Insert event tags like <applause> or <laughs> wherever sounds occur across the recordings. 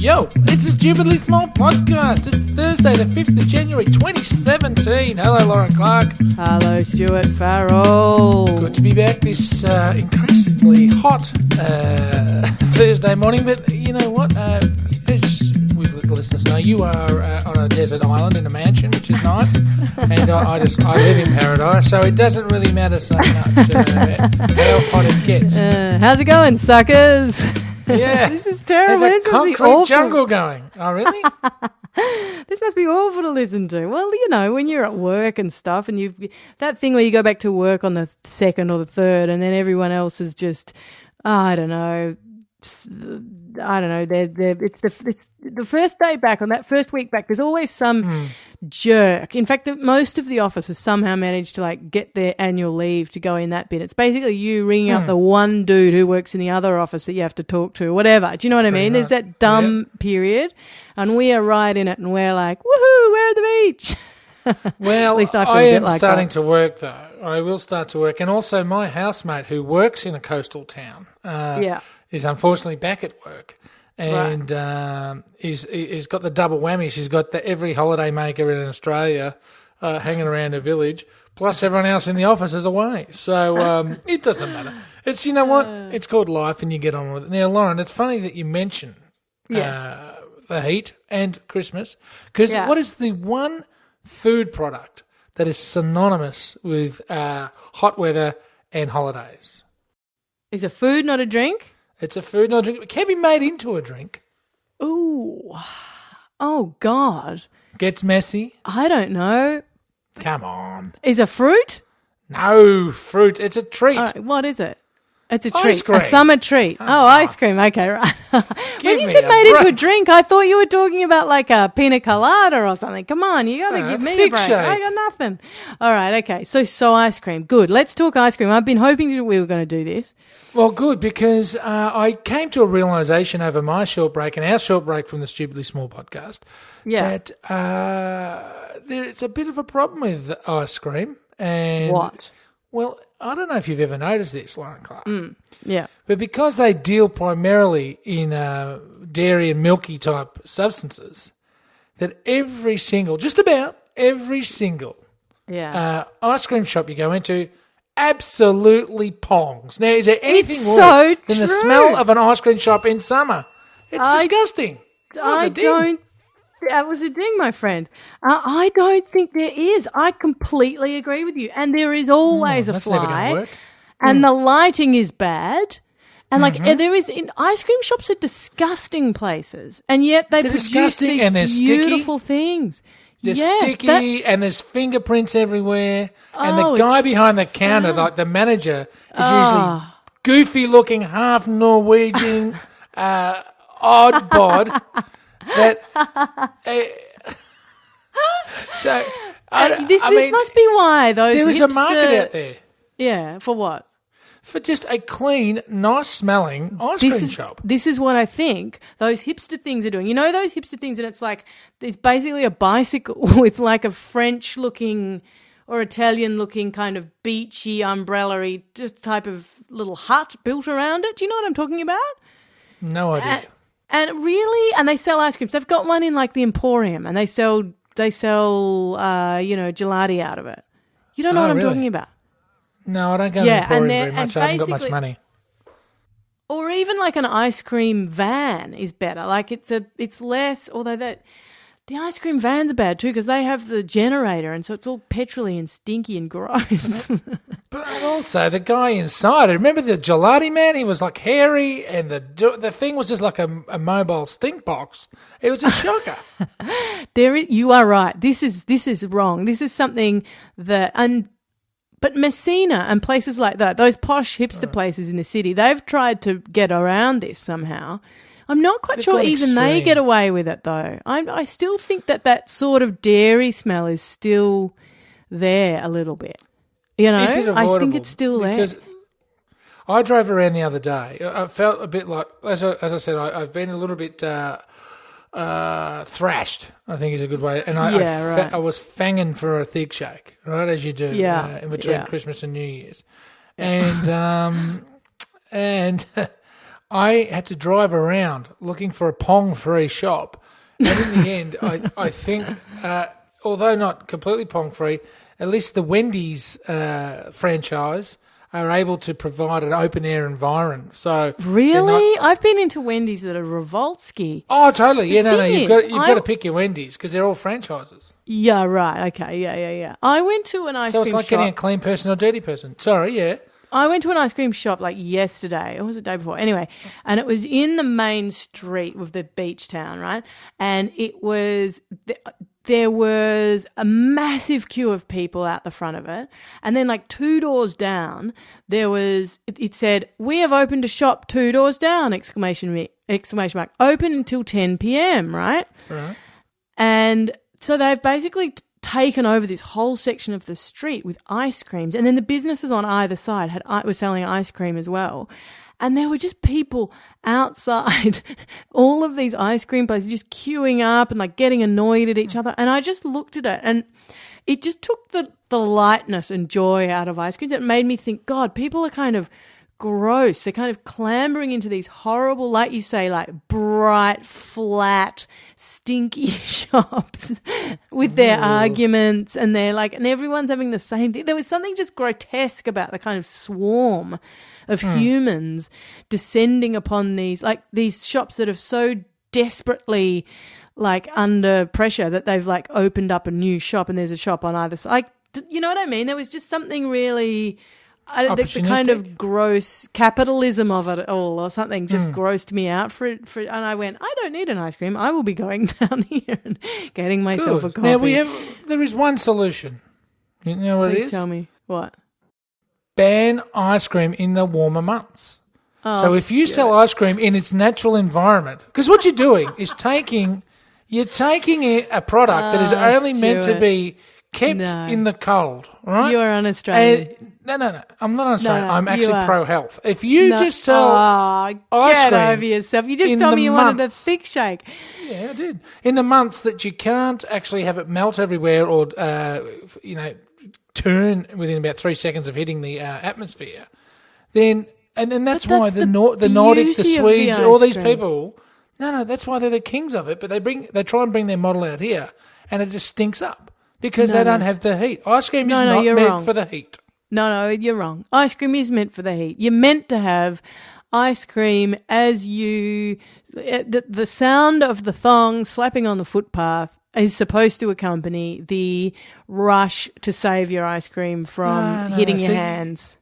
Yo, this is stupidly small podcast. It's Thursday, the 5th of January 2017. Hello, Lauren Clark. Hello, Stuart Farrell. Good to be back this uh, increasingly hot uh, <laughs> Thursday morning. But you know what? Uh, as we've let the listeners know, you are uh, on a desert island in a mansion, which is nice. <laughs> and I, I just I live in paradise, so it doesn't really matter so much uh, how hot it gets. Uh, how's it going, suckers? <laughs> Yeah. this is terrible. There's This a must be concrete awful. jungle going. Oh, really? <laughs> This must be awful to listen to. Well, you know, when you're at work and stuff, and you've that thing where you go back to work on the second or the third, and then everyone else is just, I don't know, I don't know. They're, they're, it's the it's the first day back on that first week back. There's always some jerk. In fact, the, most of the offices somehow manage to like get their annual leave to go in that bit. It's basically you ringing up the one dude who works in the other office that you have to talk to, whatever. Do you know what I mean? There's that dumb period, and we are right in it, and we're like, woohoo, we're at the beach. <laughs> Well, At least I feel I a bit am like starting that. to work though. I will start to work, and also my housemate who works in a coastal town, uh, Yeah. Is unfortunately back at work, and um, is is got the double whammy. She's got the every holiday maker in Australia uh, hanging around her village, plus everyone else in the office is away. So um, <laughs> it doesn't matter. It's you know what? It's called life, and you get on with it. Now, Lauren, it's funny that you mention Yes. uh, the heat and Christmas. Because Yeah. what is the one food product that is synonymous with uh, hot weather and holidays? Is a food not a drink? It's a food, not a drink. It can be made into a drink. Ooh, oh God, Gets messy. I don't know. Come on. Is a fruit? No, fruit. It's a treat. All right, what is it? It's a treat, a summer treat. oh, ice cream. Okay, right. <laughs> when you said made into a drink, I thought you were talking about like a pina colada or something. Come on, you got to Uh, give me a break. shake. I got nothing. All right, okay. So, so ice cream. Good. Let's talk ice cream. I've been hoping we were going to do this. Well, good because uh, I came to a realization over my short break and our short break from the Stupidly Small podcast Yeah. that uh, there's a bit of a problem with ice cream. And What? Well, I don't know if you've ever noticed this, Lauren Clark, Yeah. but because they deal primarily in uh, dairy and milky type substances, that every single, just about every single Yeah. uh, ice cream shop you go into absolutely pongs. Now, is there anything It's worse so than the smell of an ice cream shop in summer? It's I- disgusting. I ding. don't. That was a ding, my friend. Uh, I don't think there is. I completely agree with you. And there is always a never going fly. and the lighting is bad. And like Mm-hmm. there is in ice cream shops are disgusting places, and yet they They're produce disgusting these and they're sticky. beautiful things. They're yes, sticky that- and there's fingerprints everywhere. and Oh, the guy behind the counter, like the manager, is Ah. usually goofy looking, half Norwegian, <laughs> uh, odd bod. That. Uh, <laughs> so. I, Uh, this, I this mean, must be why those there is a market out there Yeah, for what? for just a clean, nice smelling ice This cream is shop. this is what I think those hipster things are doing. You know those hipster things, and it's like it's basically a bicycle <laughs> with like a French looking or Italian looking kind of beachy umbrella-y just type of little hut built around it. Do you know what I'm talking about? No idea. And, really, and they sell ice creams. They've got one in like the Emporium, and they sell they sell uh, you know gelati out of it. You don't know Oh, what I'm really? talking about. no, I don't go yeah, to Emporium very much. I haven't got much money. or even like an ice cream van is better. Like it's a it's less although that the ice cream vans are bad too because they have the generator and so it's all petroly and stinky and gross. <laughs> But also the guy inside. Remember the gelati man? He was like hairy, and the the thing was just like a, a mobile stink box. It was a shocker. <laughs> there is, you are right. This is this is wrong. This is something that and but Messina and places like that, those posh hipster uh. places in the city, they've tried to get around this somehow. I'm not quite They've sure even they get away with it though. I, I still think that that sort of dairy smell is still there a little bit. You know, I think it's still there. I drove around the other day. I felt a bit like, as I, as I said, I, I've been a little bit uh, uh, thrashed. I think is a good way. And I, Yeah, I, right. I was fanging for a thick shake, right as you do, Yeah, uh, in between yeah. Christmas and New Year's, and um, <laughs> and <laughs> I had to drive around looking for a Pong free shop. And in the end, I, I think, uh, although not completely Pong free, at least the Wendy's uh, franchise are able to provide an open air environment. So Really? not- I've been into Wendy's that are Revoltsky. oh, totally. Yeah, no, no. You've got you've I- got to pick your Wendy's because they're all franchises. Yeah, right. Okay. Yeah, yeah, yeah. I went to an ice So it's like shop. getting a clean person or dirty person. Sorry, yeah. I went to an ice cream shop like yesterday, or was it the day before? Anyway, and it was in the main street of the beach town, right? And it was th- there was a massive queue of people out the front of it, and then like two doors down, there was it, it said, "We have opened a shop two doors down!" Exclamation exclamation mark. Open until ten p.m. Right? Right. And so they've basically taken over this whole section of the street with ice creams, and then the businesses on either side had uh, were selling ice cream as well. And there were just people outside <laughs> all of these ice cream places just queuing up and like getting annoyed at each other. And I just looked at it and it just took the, the lightness and joy out of ice creams. It made me think, God, people are kind of gross. They're kind of clambering into these horrible, like you say, like bright, flat, stinky <laughs> shops with their arguments and they're like, and everyone's having the same thing. There was something just grotesque about the kind of swarm of hmm. humans descending upon these, like these shops that are so desperately like under pressure that they've like opened up a new shop and there's a shop on either side. Like, you know what I mean? There was just something really. I, the, the kind of gross capitalism of it all, or something, just grossed me out for it. For and I went, I don't need an ice cream. I will be going <laughs> down here and getting myself a Good. coffee. Now we have there is one solution. You know what Please it is? tell me what. Ban ice cream in the warmer months. Oh, so if you sell ice cream in its natural environment, because what you're doing is taking you're taking a, a product that is Ah, only meant to be kept No. in the cold, right? you are un-Australian. And- no, no, no. I'm not Australian. no, I'm actually pro health. If you No- just sell, Oh, ice get cream over yourself. You just told me you wanted a thick shake. yeah, I did. In the months that you can't actually have it melt everywhere, or uh, you know, turn within about three seconds of hitting the uh, atmosphere, then and then that's, But why the the Nor- the Nordic, the of the Swedes, all these cream. people. No, no, that's why they're the kings of it. But they bring they try and bring their model out here, and it just stinks up because No, they don't have the heat. Ice cream No, is no, not meant wrong. for the heat. No, no, you're wrong. Ice cream is meant for the heat. You're meant to have ice cream as you. eh, The, the sound of the thong slapping on the footpath is supposed to accompany the rush to save your ice cream from No, no, hitting no. your See, hands.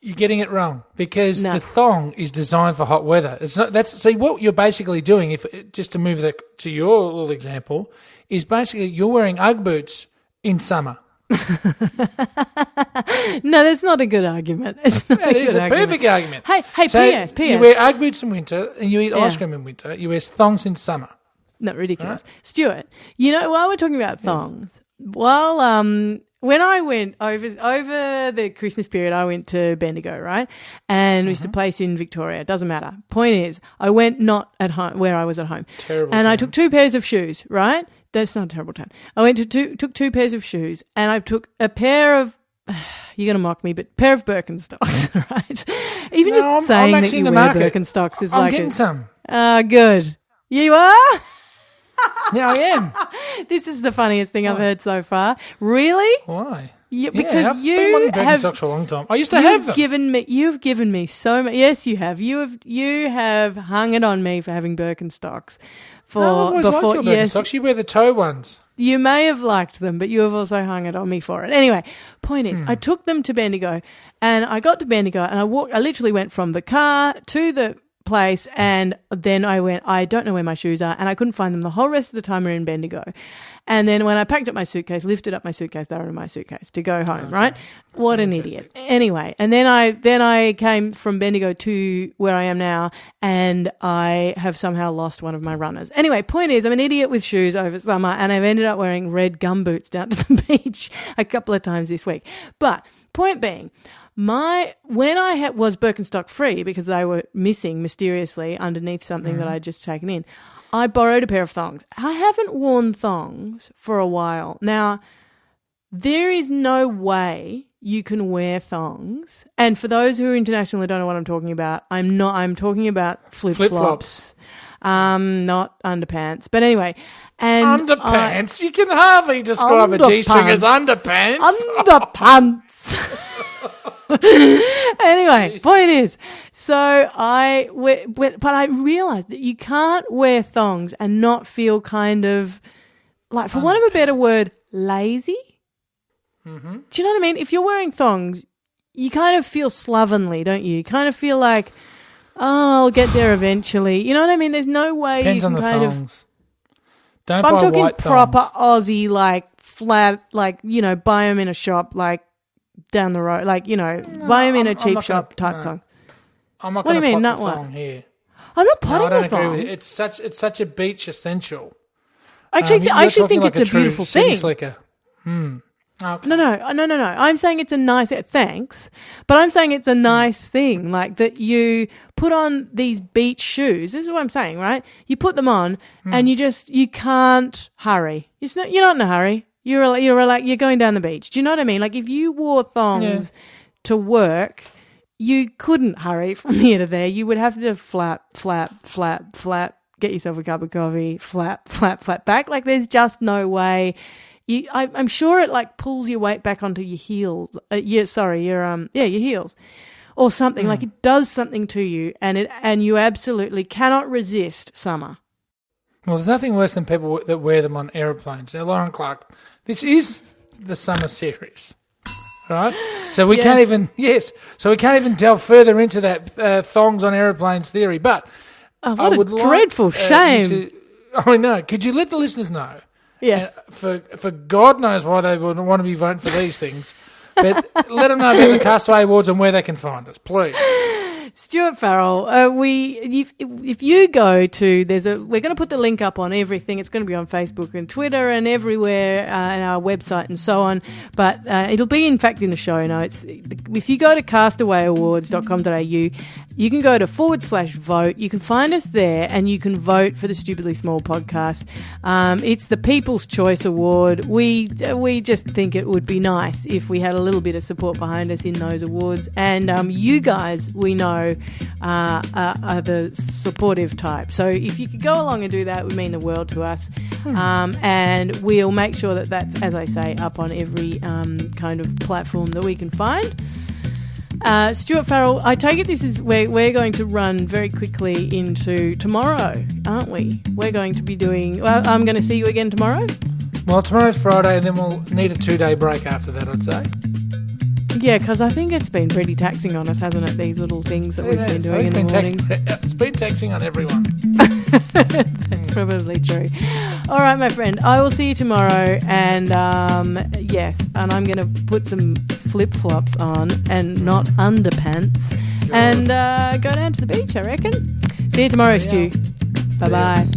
You're getting it wrong because No. the thong is designed for hot weather. It's not. That's see what you're basically doing. If just to move the, to your little example, is basically you're wearing UGG boots in summer. <laughs> No, that's not a good argument. It's not a is a argument. perfect argument. Hey, hey, So PS, PS. You wear UGG boots in winter and you eat ice cream in winter. You wear thongs in summer. Not ridiculous. Stuart, you know, while we're talking about thongs, while um when I went over over the Christmas period, I went to Bendigo, right? And it's a place in Victoria. It doesn't matter. Point is, I went not at home where I was at home. Terrible And I took two pairs of shoes, right? That's not a terrible time. I went to two took two pairs of shoes and I took a pair of <sighs> you're gonna mock me, but pair of Birkenstocks, <laughs> right? Even No, just I'm- I'm saying that you wear. Birkenstocks is I'm like getting a, some. Ah, good. You are? <laughs> Yeah, I am. This is the funniest thing I've heard so far. Really? Why? Yeah, because I've you been wanting have Birkenstocks for a long time. I used to have you've them. given me you've given me so much. Yes, you have. You have you have hung it on me for having Birkenstocks. For no, I've always before, liked your yes, Birkenstocks. You wear the toe ones. you may have liked them, but you have also hung it on me for it. Anyway, point is, hmm. I took them to Bendigo, and I got to Bendigo, and I walked. I literally went from the car to the place, and then I went. I don't know where my shoes are, and I couldn't find them the whole rest of the time we we're in Bendigo. And then when I packed up my suitcase, lifted up my suitcase, they were in my suitcase to go home. Right? What an idiot. Anyway, and then I then I came from Bendigo to where I am now, and I have somehow lost one of my runners. Anyway, point is, I'm an idiot with shoes over summer, and I've ended up wearing red gum boots down to the <laughs> beach a couple of times this week. But point being, my when I had, was Birkenstock free because they were missing mysteriously underneath something that I'd just taken in, I borrowed a pair of thongs. I haven't worn thongs for a while now. There is no way you can wear thongs. And for those who are international and don't know what I'm talking about, I'm not. I'm talking about flip flops, um, not underpants. But anyway, and I- Underpants. you can hardly describe a G-string as underpants. underpants. <laughs> <laughs> <laughs> anyway, point is, so I, we- we- but I realized that you can't wear thongs and not feel kind of like, for want of a better word, lazy. Mm-hmm. Do you know what I mean? If you're wearing thongs, you kind of feel slovenly, don't you? You kind of feel like, oh, I'll get there <sighs> eventually. You know what I mean? There's no way Depends you can kind of thongs. Don't but I'm talking proper thongs. Aussie, like flat, like you know, buy them in a shop, like down the road, like you know, buy them in I'm- a cheap not gonna- shop type no. thing. I'm not What do you mean, not one? here. I'm not No, potting don't the with you. It's such it's such a beach essential. Actually, Um, th- I actually think like it's a, true beautiful thing. Slicker. Hmm. Okay. No, no, no, no, no. I'm saying it's a nice. Thanks, but I'm saying it's a nice thing, like that you put on these beach shoes. This is what I'm saying, right? You put them on, and you just you can't hurry. It's not, you're not in a hurry. You're you're like you're going down the beach. Do you know what I mean? Like if you wore thongs to work, you couldn't hurry <laughs> from here to there. You would have to flap, flap, flap, flap. Get yourself a cup of coffee. Flap, <laughs> flap, flap back. Like there's just no way. You, I, I'm sure it like pulls your weight back onto your heels. Uh, yeah, sorry, your um, yeah, your heels, or something. Like it does something to you, and it and you absolutely cannot resist summer. Well, there's nothing worse than people that wear them on aeroplanes. Now, Lauren Clark, this is the summer series, right? So we can't even yes, so we can't even delve further into that uh, thongs on aeroplanes theory. But Oh, I what a would like, dreadful uh, shame! to- <laughs> I know. Could you let the listeners know? yes, Uh, for for God knows why they would want to be voting for these things. But let them know about the <laughs> Castaway Awards and where they can find us, please. Stuart Farrell, uh, we if, if you go to there's a we're going to put the link up on everything. It's going to be on Facebook and Twitter and everywhere, uh, and our website and so on. But uh, it'll be in fact in the show notes. If you go to castawayawards.com.au, you can go to forward slash vote. You can find us there, and you can vote for the Stupidly Small podcast. Um, it's the People's Choice Award. We we just think it would be nice if we had a little bit of support behind us in those awards, and um, you guys we know uh, are, are the supportive type. So if you could go along and do that, it would mean the world to us. Um, and we'll make sure that that's, as I say, up on every um, kind of platform that we can find. Uh, Stuart Farrell, I take it this is we're, we're going to run very quickly into tomorrow, aren't we? We're going to be doing. Well, I'm going to see you again tomorrow. Well, tomorrow's Friday, and then we'll need a two day break after that, I'd say. Yeah, because I think it's been pretty taxing on us, hasn't it? These little things that we've It been is. doing in the It's been mornings. tax- <laughs> it's been taxing on everyone. <laughs> That's probably true. All right, my friend. I will see you tomorrow. And um, yes, and I'm going to put some flip flops on and not underpants and uh, go down to the beach, I reckon. See you tomorrow. Stu. Bye bye.